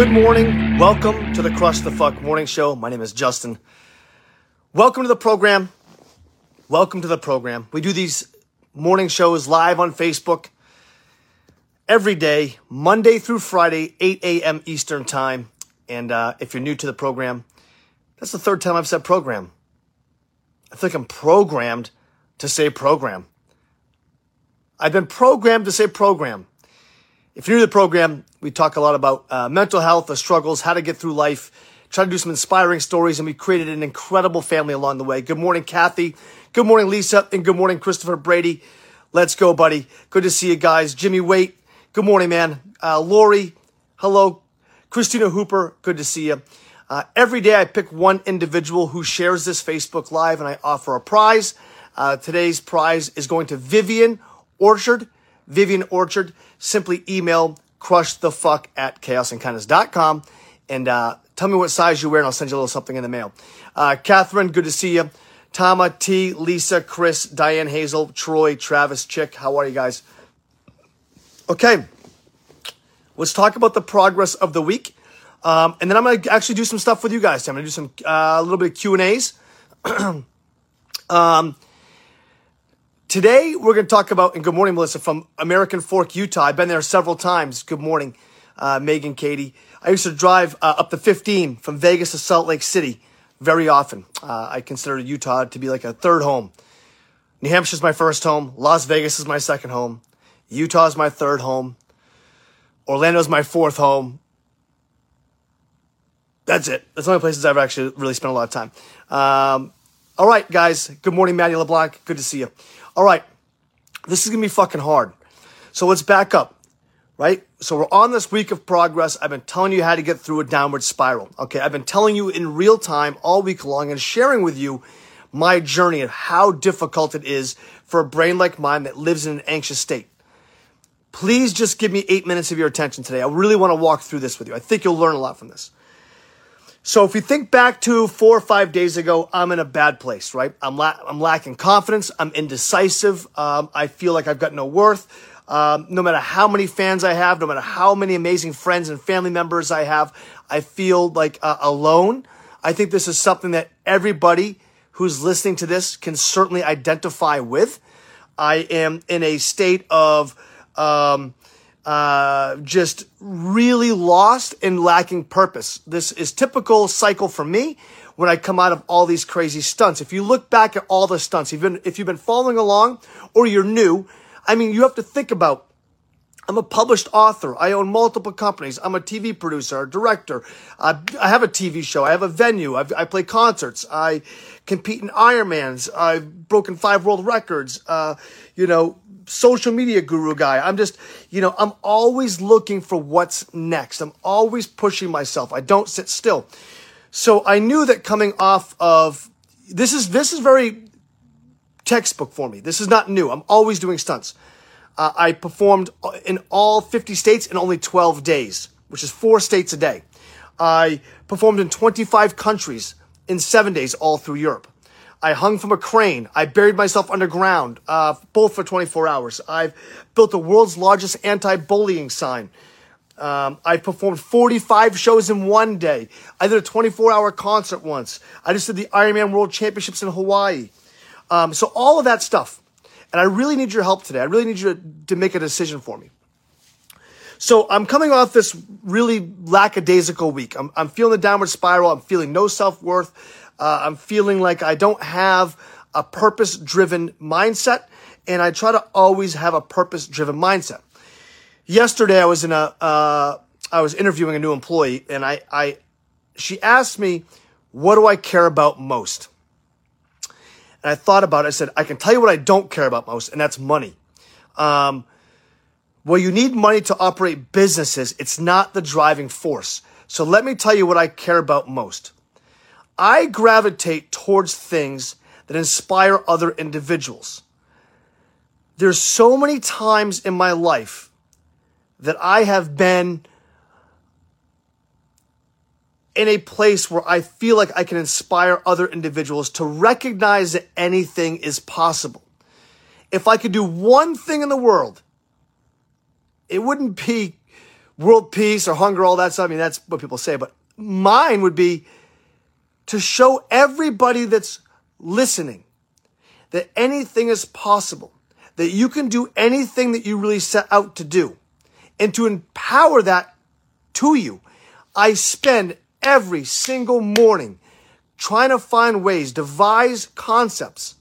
Good morning. Welcome to the Crush the Fuck Morning Show. My name is Justin. Welcome to the program. Welcome to the program. We do these morning shows live on Facebook every day, Monday through Friday, 8 a.m. Eastern Time. And uh, if you're new to the program, that's the third time I've said program. I think I'm programmed to say program. I've been programmed to say program. If you're new to the program, we talk a lot about uh, mental health, the struggles, how to get through life, try to do some inspiring stories, and we created an incredible family along the way. Good morning, Kathy. Good morning, Lisa. And good morning, Christopher Brady. Let's go, buddy. Good to see you guys. Jimmy Waite. Good morning, man. Uh, Lori. Hello. Christina Hooper. Good to see you. Uh, every day I pick one individual who shares this Facebook Live and I offer a prize. Uh, today's prize is going to Vivian Orchard. Vivian Orchard. Simply email crushthefuck at chaosandkindness.com and uh, tell me what size you wear and I'll send you a little something in the mail. Uh, Catherine, good to see you. Tama, T, Lisa, Chris, Diane Hazel, Troy, Travis, Chick. How are you guys? Okay, let's talk about the progress of the week. Um, and then I'm going to actually do some stuff with you guys. I'm going to do some uh, a little bit of Q and A's. um, today we're going to talk about. And good morning, Melissa from American Fork, Utah. I've been there several times. Good morning, uh, Megan, Katie. I used to drive uh, up the 15 from Vegas to Salt Lake City very often. Uh, I consider Utah to be like a third home. New Hampshire is my first home. Las Vegas is my second home. Utah is my third home. Orlando is my fourth home. That's it. That's the only places I've actually really spent a lot of time. Um, all right, guys. Good morning, Maddie LeBlanc. Good to see you. All right. This is to be fucking hard. So let's back up, right? So we're on this week of progress. I've been telling you how to get through a downward spiral. Okay. I've been telling you in real time all week long and sharing with you my journey of how difficult it is for a brain like mine that lives in an anxious state. Please just give me eight minutes of your attention today. I really want to walk through this with you. I think you'll learn a lot from this. So if you think back to four or five days ago, I'm in a bad place, right? I'm, la- I'm lacking confidence. I'm indecisive. Um, I feel like I've got no worth. Um, no matter how many fans I have, no matter how many amazing friends and family members I have, I feel like uh, alone. I think this is something that everybody who's listening to this can certainly identify with. I am in a state of um, uh, just really lost and lacking purpose. This is typical cycle for me when I come out of all these crazy stunts. If you look back at all the stunts, even if you've been following along or you're new, I mean, you have to think about I'm a published author. I own multiple companies. I'm a TV producer, a director. I have a TV show. I have a venue. I've, i play concerts. I compete in Ironmans. I've broken five world records. Uh, you know, social media guru guy. I'm just, you know, I'm always looking for what's next. I'm always pushing myself. I don't sit still. So I knew that coming off of this is this is very textbook for me. This is not new. I'm always doing stunts. Uh, I performed in all 50 states in only 12 days, which is four states a day. I performed in 25 countries in seven days, all through Europe. I hung from a crane. I buried myself underground, uh, both for 24 hours. I've built the world's largest anti-bullying sign. Um, I performed 45 shows in one day. I did a 24 hour concert once. I just did the Ironman World Championships in Hawaii. Um, so all of that stuff. And I really need your help today. I really need you to, to make a decision for me. So I'm coming off this really lackadaisical week. I'm, I'm feeling the downward spiral. I'm feeling no self worth. Uh, I'm feeling like I don't have a purpose driven mindset. And I try to always have a purpose driven mindset. Yesterday I was in a, uh, I was interviewing a new employee and I, I, she asked me, what do I care about most? And I thought about it. I said, I can tell you what I don't care about most, and that's money. Um, well, you need money to operate businesses. It's not the driving force. So let me tell you what I care about most. I gravitate towards things that inspire other individuals. There's so many times in my life that I have been in a place where I feel like I can inspire other individuals to recognize that anything is possible. If I could do one thing in the world, it wouldn't be world peace or hunger, all that stuff. I mean, that's what people say. But mine would be to show everybody that's listening that anything is possible, that you can do anything that you really set out to do, and to empower that to you. I spend every single morning trying to find ways, devise concepts,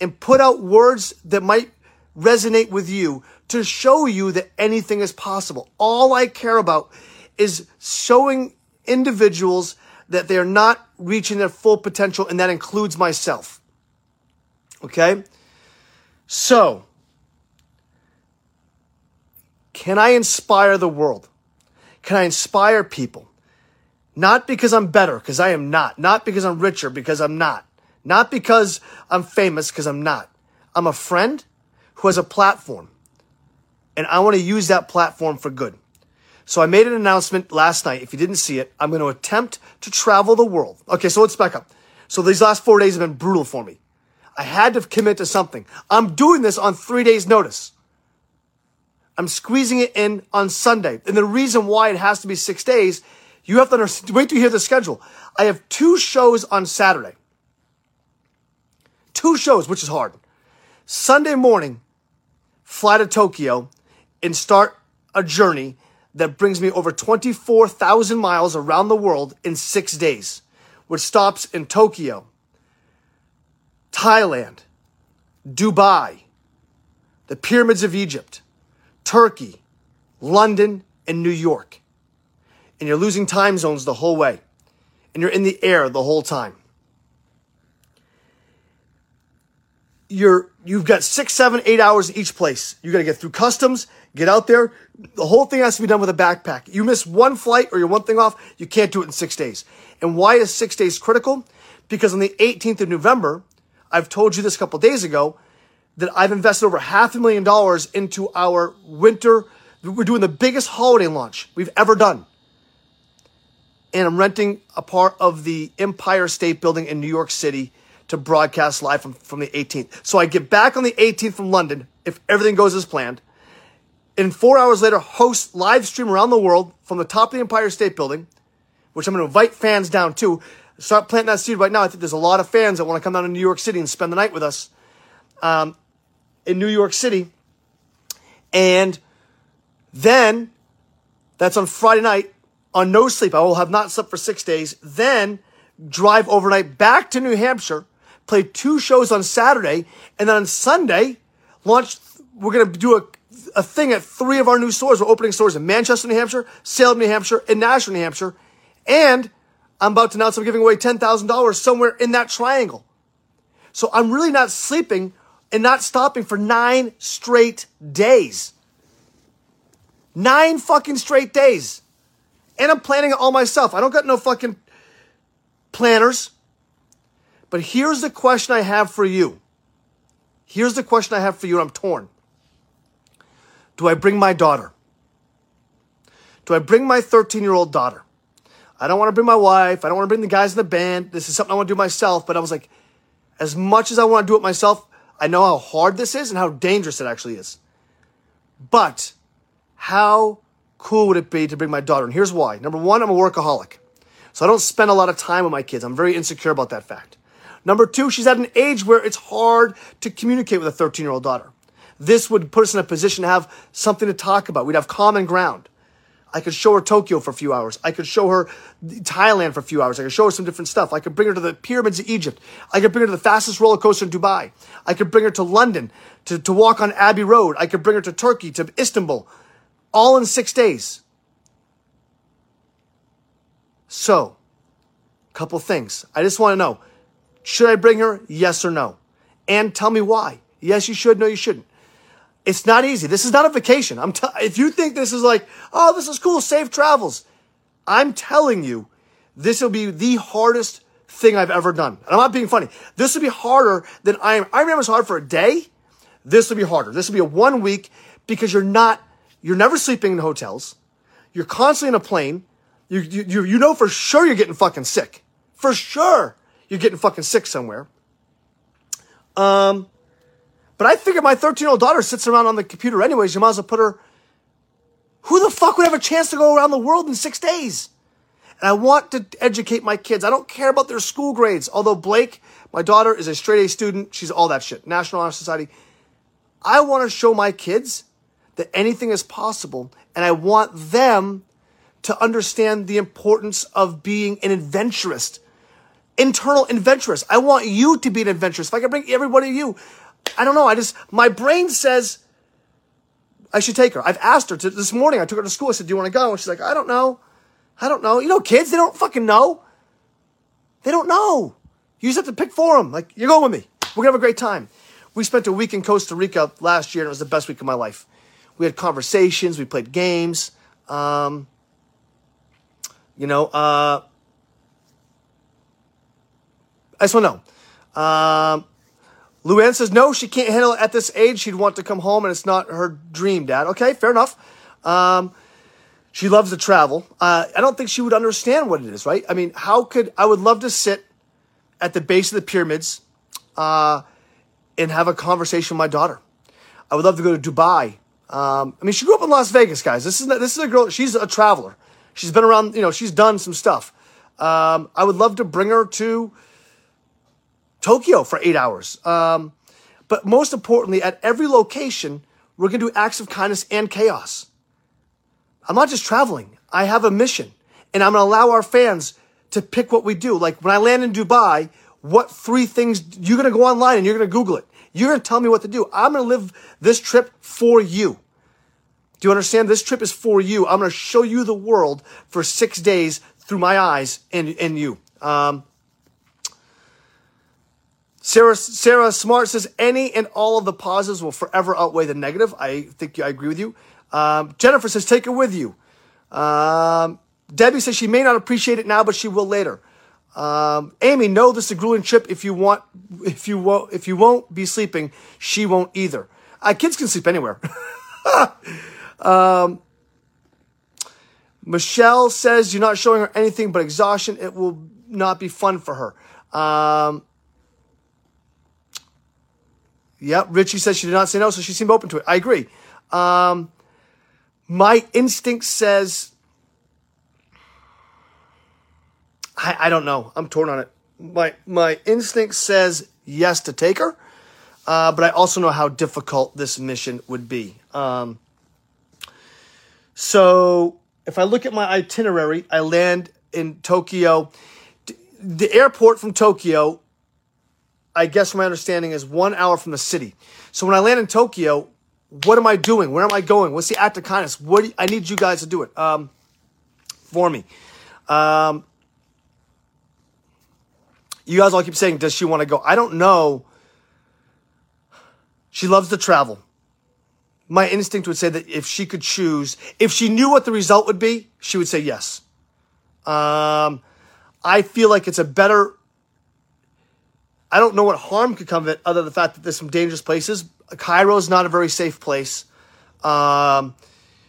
and put out words that might resonate with you to show you that anything is possible. All I care about is showing individuals that they're not reaching their full potential, and that includes myself. Okay? So, can I inspire the world? Can I inspire people? Not because I'm better, because I am not. Not because I'm richer, because I'm not. Not because I'm famous, because I'm not. I'm a friend who has a platform, and I want to use that platform for good. So I made an announcement last night. If you didn't see it, I'm going to attempt to travel the world. Okay, so let's back up. So these last four days have been brutal for me. I had to commit to something. I'm doing this on three days' notice. I'm squeezing it in on Sunday. And the reason why it has to be six days, you have to understand, wait till you hear the schedule. I have two shows on Saturday. Two shows, which is hard. Sunday morning, fly to Tokyo and start a journey that brings me over 24,000 miles around the world in six days, which stops in Tokyo, Thailand, Dubai, the pyramids of Egypt, Turkey, London, and New York. And you're losing time zones the whole way. And you're in the air the whole time. You're, you've got six, seven, eight hours in each place. You got to get through customs, get out there. The whole thing has to be done with a backpack. You miss one flight or you're one thing off, you can't do it in six days. And why is six days critical? Because on the 18th of November, I've told you this a couple days ago, that I've invested over half a million dollars into our winter. We're doing the biggest holiday launch we've ever done. And I'm renting a part of the Empire State Building in New York City to broadcast live from, from the 18th. So I get back on the 18th from London, if everything goes as planned. And four hours later, host live stream around the world from the top of the Empire State Building, which I'm going to invite fans down to. Start planting that seed right now. I think there's a lot of fans that want to come down to New York City and spend the night with us um, in New York City. And then that's on Friday night on no sleep. I will have not slept for six days. Then drive overnight back to New Hampshire, play two shows on Saturday, and then on Sunday, launch. We're going to do a, a thing at three of our new stores. We're opening stores in Manchester, New Hampshire, Salem, New Hampshire, and Nashua, New Hampshire. And I'm about to announce I'm giving away $10,000 somewhere in that triangle. So I'm really not sleeping and not stopping for nine straight days. Nine fucking straight days. And I'm planning it all myself. I don't got no fucking planners. But here's the question I have for you. Here's the question I have for you. I'm torn. Do I bring my daughter? Do I bring my 13 year old daughter? I don't want to bring my wife. I don't want to bring the guys in the band. This is something I want to do myself. But I was like, as much as I want to do it myself, I know how hard this is and how dangerous it actually is. But how cool would it be to bring my daughter? And here's why. Number one, I'm a workaholic. So I don't spend a lot of time with my kids. I'm very insecure about that fact. Number two, she's at an age where it's hard to communicate with a 13 year old daughter. This would put us in a position to have something to talk about. We'd have common ground. I could show her Tokyo for a few hours. I could show her Thailand for a few hours. I could show her some different stuff. I could bring her to the pyramids of Egypt. I could bring her to the fastest roller coaster in Dubai. I could bring her to London to, to walk on Abbey Road. I could bring her to Turkey, to Istanbul, all in six days. So, couple things. I just want to know should I bring her? Yes or no? And tell me why. Yes, you should. No, you shouldn't. It's not easy. This is not a vacation. I'm t- if you think this is like, oh, this is cool, safe travels. I'm telling you, this will be the hardest thing I've ever done. And I'm not being funny. this will be harder than I am. I remember it's hard for a day. This will be harder. This will be a one week because you're not, you're never sleeping in hotels. You're constantly in a plane. You, you, you know for sure you're getting fucking sick. For sure you're getting fucking sick somewhere. Um, but I figure my 13 year old daughter sits around on the computer anyways. You might as well put her Who the fuck would have a chance to go around the world in six days? And I want to educate my kids. I don't care about their school grades. Although Blake, my daughter, is a straight A student. She's all that shit. National Honor Society. I want to show my kids that anything is possible. And I want them to understand the importance of being an adventurist, internal adventurist. I want you to be an adventurist. If I can bring everybody to you, I don't know. I just, my brain says I should take her. I've asked her to, this morning. I took her to school. I said, do you want to go? And she's like, I don't know. I don't know. You know, kids, they don't fucking know. They don't know. You just have to pick for them. Like, you're going with me. We're going to have a great time. We spent a week in Costa Rica last year, and it was the best week of my life. We had conversations. We played games. Um, you know, uh, I just want to know. Um, Luann says, no, she can't handle it at this age. She'd want to come home, and it's not her dream, Dad. Okay, fair enough. Um, she loves to travel. Uh, I don't think she would understand what it is, right? I mean, how could I would love to sit at the base of the pyramids uh, and have a conversation with my daughter. I would love to go to Dubai. Um, I mean, she grew up in Las Vegas, guys. This is this is a girl. She's a traveler. She's been around. You know, she's done some stuff. Um, I would love to bring her to Tokyo for eight hours. Um, but most importantly, at every location, we're going to do acts of kindness and chaos. I'm not just traveling. I have a mission and I'm going to allow our fans to pick what we do. Like when I land in Dubai, what three things you're going to go online and you're going to Google it. You're going to tell me what to do. I'm going to live this trip for you. Do you understand? This trip is for you. I'm going to show you the world for six days through my eyes and, and you. Um, Sarah, Sarah Smart says any and all of the positives will forever outweigh the negative. I think I agree with you. Um, Jennifer says take it with you. Um, Debbie says she may not appreciate it now, but she will later. Um, Amy, no, this is a grueling trip. If you want, if you won't, if you won't be sleeping, she won't either. Uh, kids can sleep anywhere. um, Michelle says you're not showing her anything but exhaustion. It will not be fun for her. Um, Yep. Richie says she did not say no, so she seemed open to it. I agree. Um, my instinct says, I, I don't know. I'm torn on it. My, my instinct says yes to take her, uh, but I also know how difficult this mission would be. Um, so if I look at my itinerary, I land in Tokyo. The airport from Tokyo I guess my understanding is one hour from the city. So when I land in Tokyo, what am I doing? Where am I going? What's the act of kindness? What you, I need you guys to do it um, for me. Um, you guys all keep saying, does she want to go? I don't know. She loves to travel. My instinct would say that if she could choose, if she knew what the result would be, she would say yes. Um, I feel like it's a better I don't know what harm could come of it other than the fact that there's some dangerous places. Cairo is not a very safe place. Um,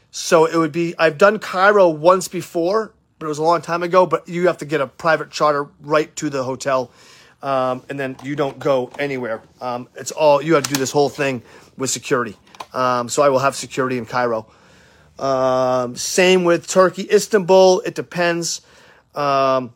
so it would be, I've done Cairo once before, but it was a long time ago, but you have to get a private charter right to the hotel. Um, and then you don't go anywhere. Um, it's all, you have to do this whole thing with security. Um, so I will have security in Cairo. Um, same with Turkey, Istanbul. It depends. Um,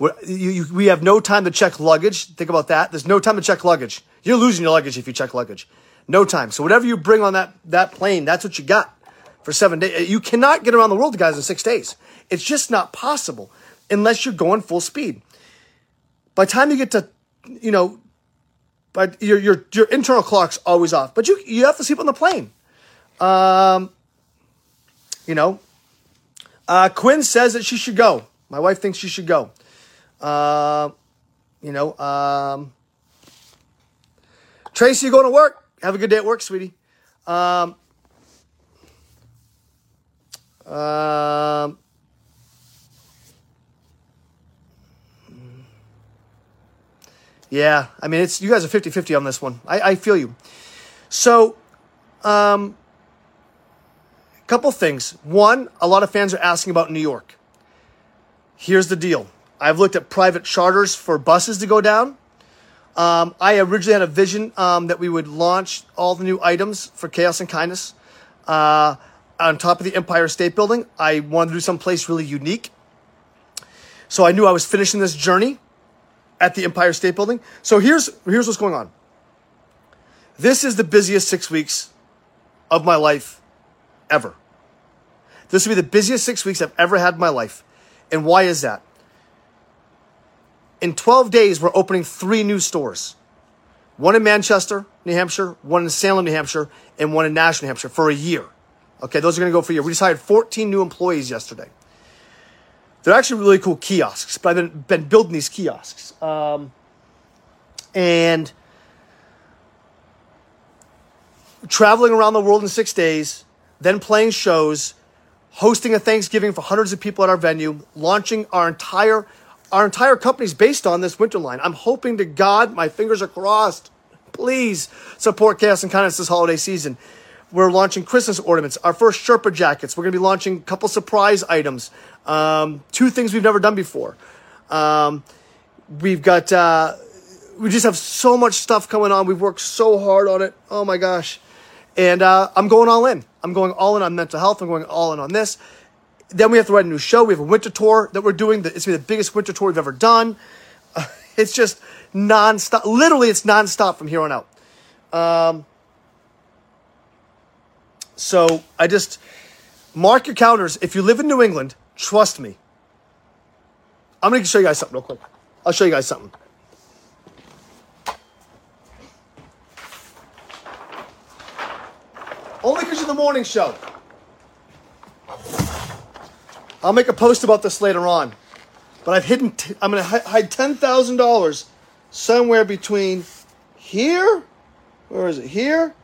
you, you, we have no time to check luggage. Think about that. There's no time to check luggage. You're losing your luggage if you check luggage. No time. So whatever you bring on that, that plane, that's what you got for seven days. You cannot get around the world, guys, in six days. It's just not possible unless you're going full speed. By the time you get to, you know, but your, your, your internal clock's always off, but you, you have to sleep on the plane. Um, you know, uh, Quinn says that she should go. My wife thinks she should go. Uh, you know, um, Tracy, you going to work? Have a good day at work, sweetie. Um, um, yeah, I mean, it's you guys are 50 50 on this one. I, I feel you. So, um, couple things. One, a lot of fans are asking about New York. Here's the deal I've looked at private charters for buses to go down. Um, I originally had a vision um, that we would launch all the new items for Chaos and Kindness uh, on top of the Empire State Building. I wanted to do someplace really unique. So I knew I was finishing this journey at the Empire State Building. So here's, here's what's going on. This is the busiest six weeks of my life ever. This will be the busiest six weeks I've ever had in my life. And why is that? In 12 days, we're opening three new stores one in Manchester, New Hampshire, one in Salem, New Hampshire, and one in Nashua, New Hampshire for a year. Okay, those are going to go for a year. We just hired 14 new employees yesterday. They're actually really cool kiosks, but I've been, been building these kiosks. Um, and traveling around the world in six days, then playing shows, hosting a Thanksgiving for hundreds of people at our venue, launching our entire our entire company's based on this winter line. I'm hoping to God, my fingers are crossed. Please support Chaos and Kindness this holiday season. We're launching Christmas ornaments, our first Sherpa jackets. We're going to be launching a couple surprise items, um, two things we've never done before. Um, we've got, uh, we just have so much stuff coming on. We've worked so hard on it. Oh my gosh. And uh, I'm going all in. I'm going all in on mental health. I'm going all in on this. Then we have to write a new show. We have a winter tour that we're doing. It's gonna be the biggest winter tour we've ever done. Uh, it's just nonstop. Literally, it's nonstop from here on out. Um, so I just mark your calendars. If you live in New England, trust me. I'm gonna show you guys something real quick. I'll show you guys something. Only because you're the morning show. I'll make a post about this later on. But I've hidden, I'm going to hide $10,000 somewhere between here, where is it? Here,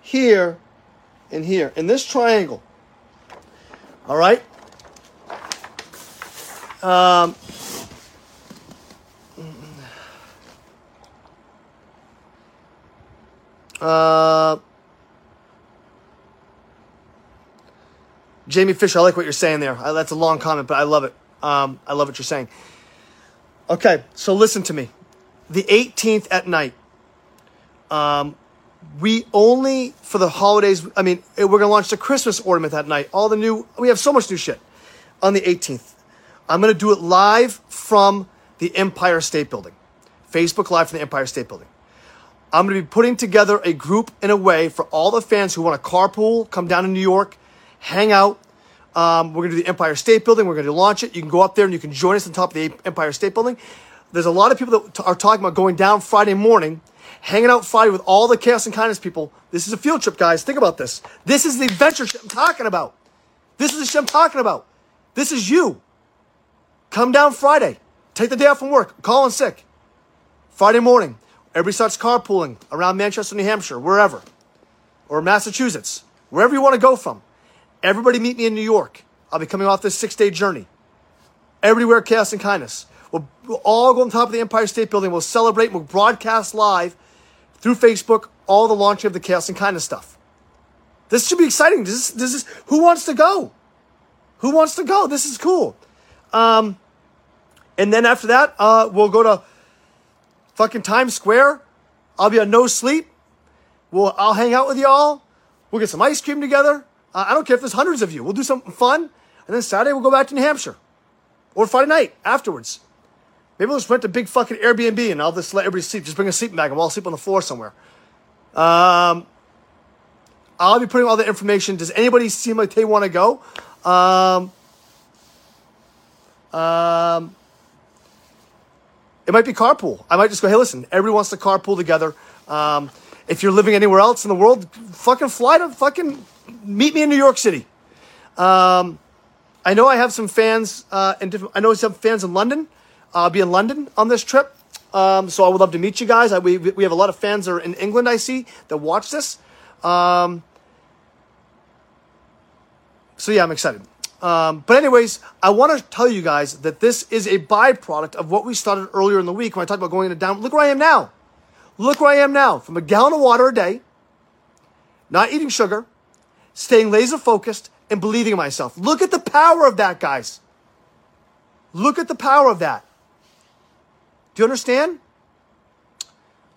here, and here, in this triangle. All right? Um, uh, Jamie Fisher, I like what you're saying there. I, that's a long comment, but I love it. Um, I love what you're saying. Okay, so listen to me. The 18th at night, um, we only for the holidays. I mean, we're gonna launch the Christmas ornament that night. All the new. We have so much new shit on the 18th. I'm gonna do it live from the Empire State Building, Facebook Live from the Empire State Building. I'm gonna be putting together a group in a way for all the fans who want to carpool, come down to New York, hang out. Um, we're going to do the Empire State Building. We're going to launch it. You can go up there and you can join us on top of the Empire State Building. There's a lot of people that are talking about going down Friday morning, hanging out Friday with all the Chaos and Kindness people. This is a field trip, guys. Think about this. This is the adventure I'm talking about. This is the shit I'm talking about. This is you. Come down Friday. Take the day off from work. Call in sick. Friday morning, everybody starts carpooling around Manchester, New Hampshire, wherever, or Massachusetts, wherever you want to go from. Everybody meet me in New York. I'll be coming off this six day journey. Everywhere, chaos and kindness. We'll, we'll all go on top of the Empire State Building. We'll celebrate. We'll broadcast live through Facebook all the launching of the chaos and kindness stuff. This should be exciting. This is, this is who wants to go? Who wants to go? This is cool. Um, and then after that, uh, we'll go to fucking Times Square. I'll be on no sleep. We'll, I'll hang out with y'all. We'll get some ice cream together. Uh, I don't care if there's hundreds of you. We'll do something fun. And then Saturday, we'll go back to New Hampshire. Or Friday night afterwards. Maybe we'll just rent a big fucking Airbnb and I'll just let everybody sleep. Just bring a sleeping bag and we'll all sleep on the floor somewhere. Um, I'll be putting all the information. Does anybody seem like they want to go? Um, um, it might be carpool. I might just go, hey, listen, everyone wants to carpool together. Um, if you're living anywhere else in the world, fucking fly to fucking meet me in New York City. Um, I know I have some fans uh, in different. I know some fans in London. I'll be in London on this trip, um, so I would love to meet you guys. I, we we have a lot of fans that are in England. I see that watch this. Um, so yeah, I'm excited. Um, but anyways, I want to tell you guys that this is a byproduct of what we started earlier in the week when I talked about going into down. Look where I am now. Look where I am now. From a gallon of water a day, not eating sugar, staying laser focused, and believing in myself. Look at the power of that, guys. Look at the power of that. Do you understand?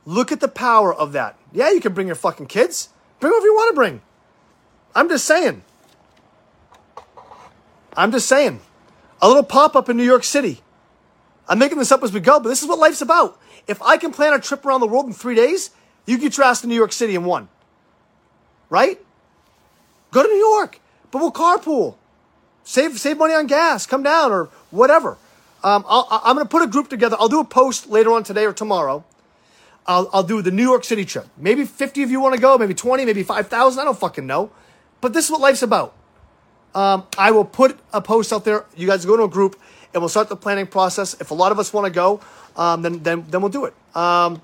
Look at the power of that. Yeah, you can bring your fucking kids. Bring whoever you want to bring. I'm just saying. I'm just saying. A little pop up in New York City. I'm making this up as we go, but this is what life's about. If I can plan a trip around the world in three days, you get your ass to New York City in one. Right? Go to New York, but we'll carpool. Save, save money on gas. Come down or whatever. Um, i am going to put a group together. I'll do a post later on today or tomorrow. I'll, I'll do the New York City trip. Maybe 50 of you want to go, maybe 20, maybe 5,000. I don't fucking know. But this is what life's about. Um, I will put a post out there. You guys go to a group and we'll start the planning process. If a lot of us want to go, um, then, then, then we'll do it. Um,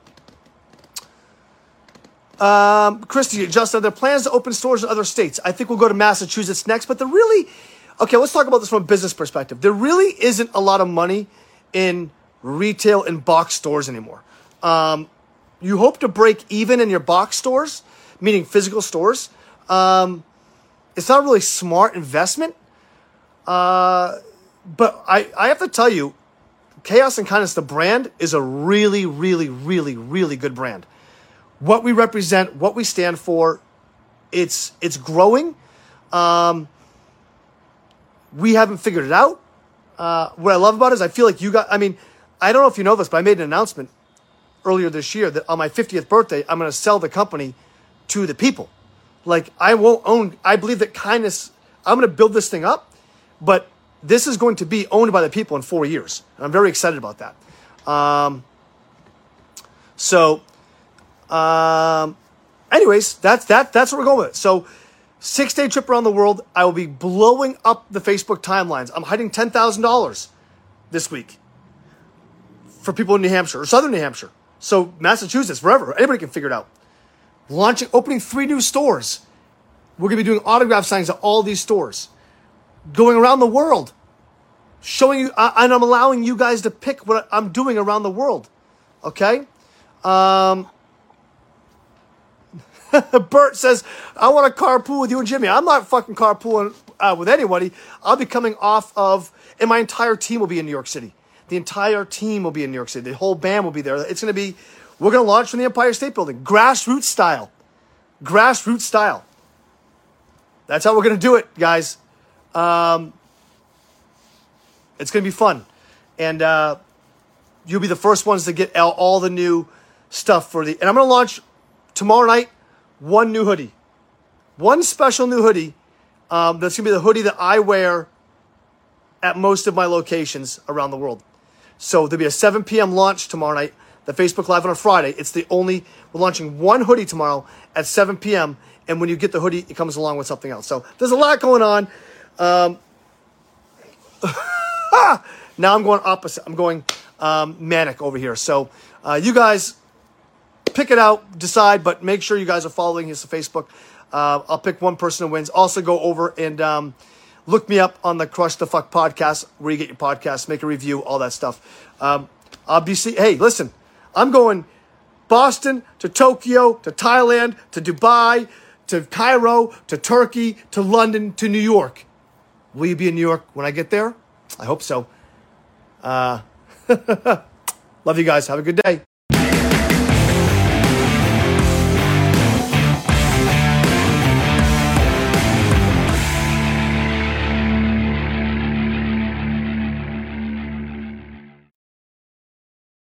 um, Christy, just are there plans to open stores in other states? I think we'll go to Massachusetts next, but there really, okay, let's talk about this from a business perspective. There really isn't a lot of money in retail and box stores anymore. Um, you hope to break even in your box stores, meaning physical stores. Um, it's not really smart investment. Uh, but I, I have to tell you, Chaos and Kindness, the brand, is a really, really, really, really good brand. What we represent, what we stand for, it's it's growing. Um, we haven't figured it out. Uh, what I love about it is I feel like you got. I mean, I don't know if you know this, but I made an announcement earlier this year that on my 50th birthday, I'm going to sell the company to the people. Like I won't own. I believe that kindness. I'm going to build this thing up, but this is going to be owned by the people in four years. And I'm very excited about that. Um, so, um, anyways, that's that. That's what we're going with. So, six day trip around the world. I will be blowing up the Facebook timelines. I'm hiding ten thousand dollars this week for people in New Hampshire or Southern New Hampshire. So Massachusetts, wherever, anybody can figure it out. Launching, opening three new stores. We're gonna be doing autograph signings at all these stores going around the world, showing you, uh, and I'm allowing you guys to pick what I'm doing around the world. Okay? Um, Bert says, I want to carpool with you and Jimmy. I'm not fucking carpooling uh, with anybody. I'll be coming off of, and my entire team will be in New York City. The entire team will be in New York City. The whole band will be there. It's going to be, we're going to launch from the Empire State Building, grassroots style. Grassroots style. That's how we're going to do it, guys. Um, it's going to be fun. And uh, you'll be the first ones to get all, all the new stuff for the. And I'm going to launch tomorrow night one new hoodie. One special new hoodie. Um, that's to be the hoodie that I wear at most of my locations around the world. So there'll be a 7 p.m. launch tomorrow night. The Facebook Live on a Friday. It's the only, we're launching one hoodie tomorrow at 7 p.m. And when you get the hoodie, it comes along with something else. So there's a lot going on. Um, now I'm going opposite. I'm going um, manic over here. So uh, you guys pick it out, decide, but make sure you guys are following his Facebook. Uh, I'll pick one person who wins. Also, go over and um, look me up on the Crush the Fuck podcast, where you get your podcasts, make a review, all that stuff. Um, obviously, hey, listen, I'm going Boston to Tokyo to Thailand to Dubai to Cairo to Turkey to London to New York. Will you be in New York when I get there? I hope so. Uh, love you guys. Have a good day.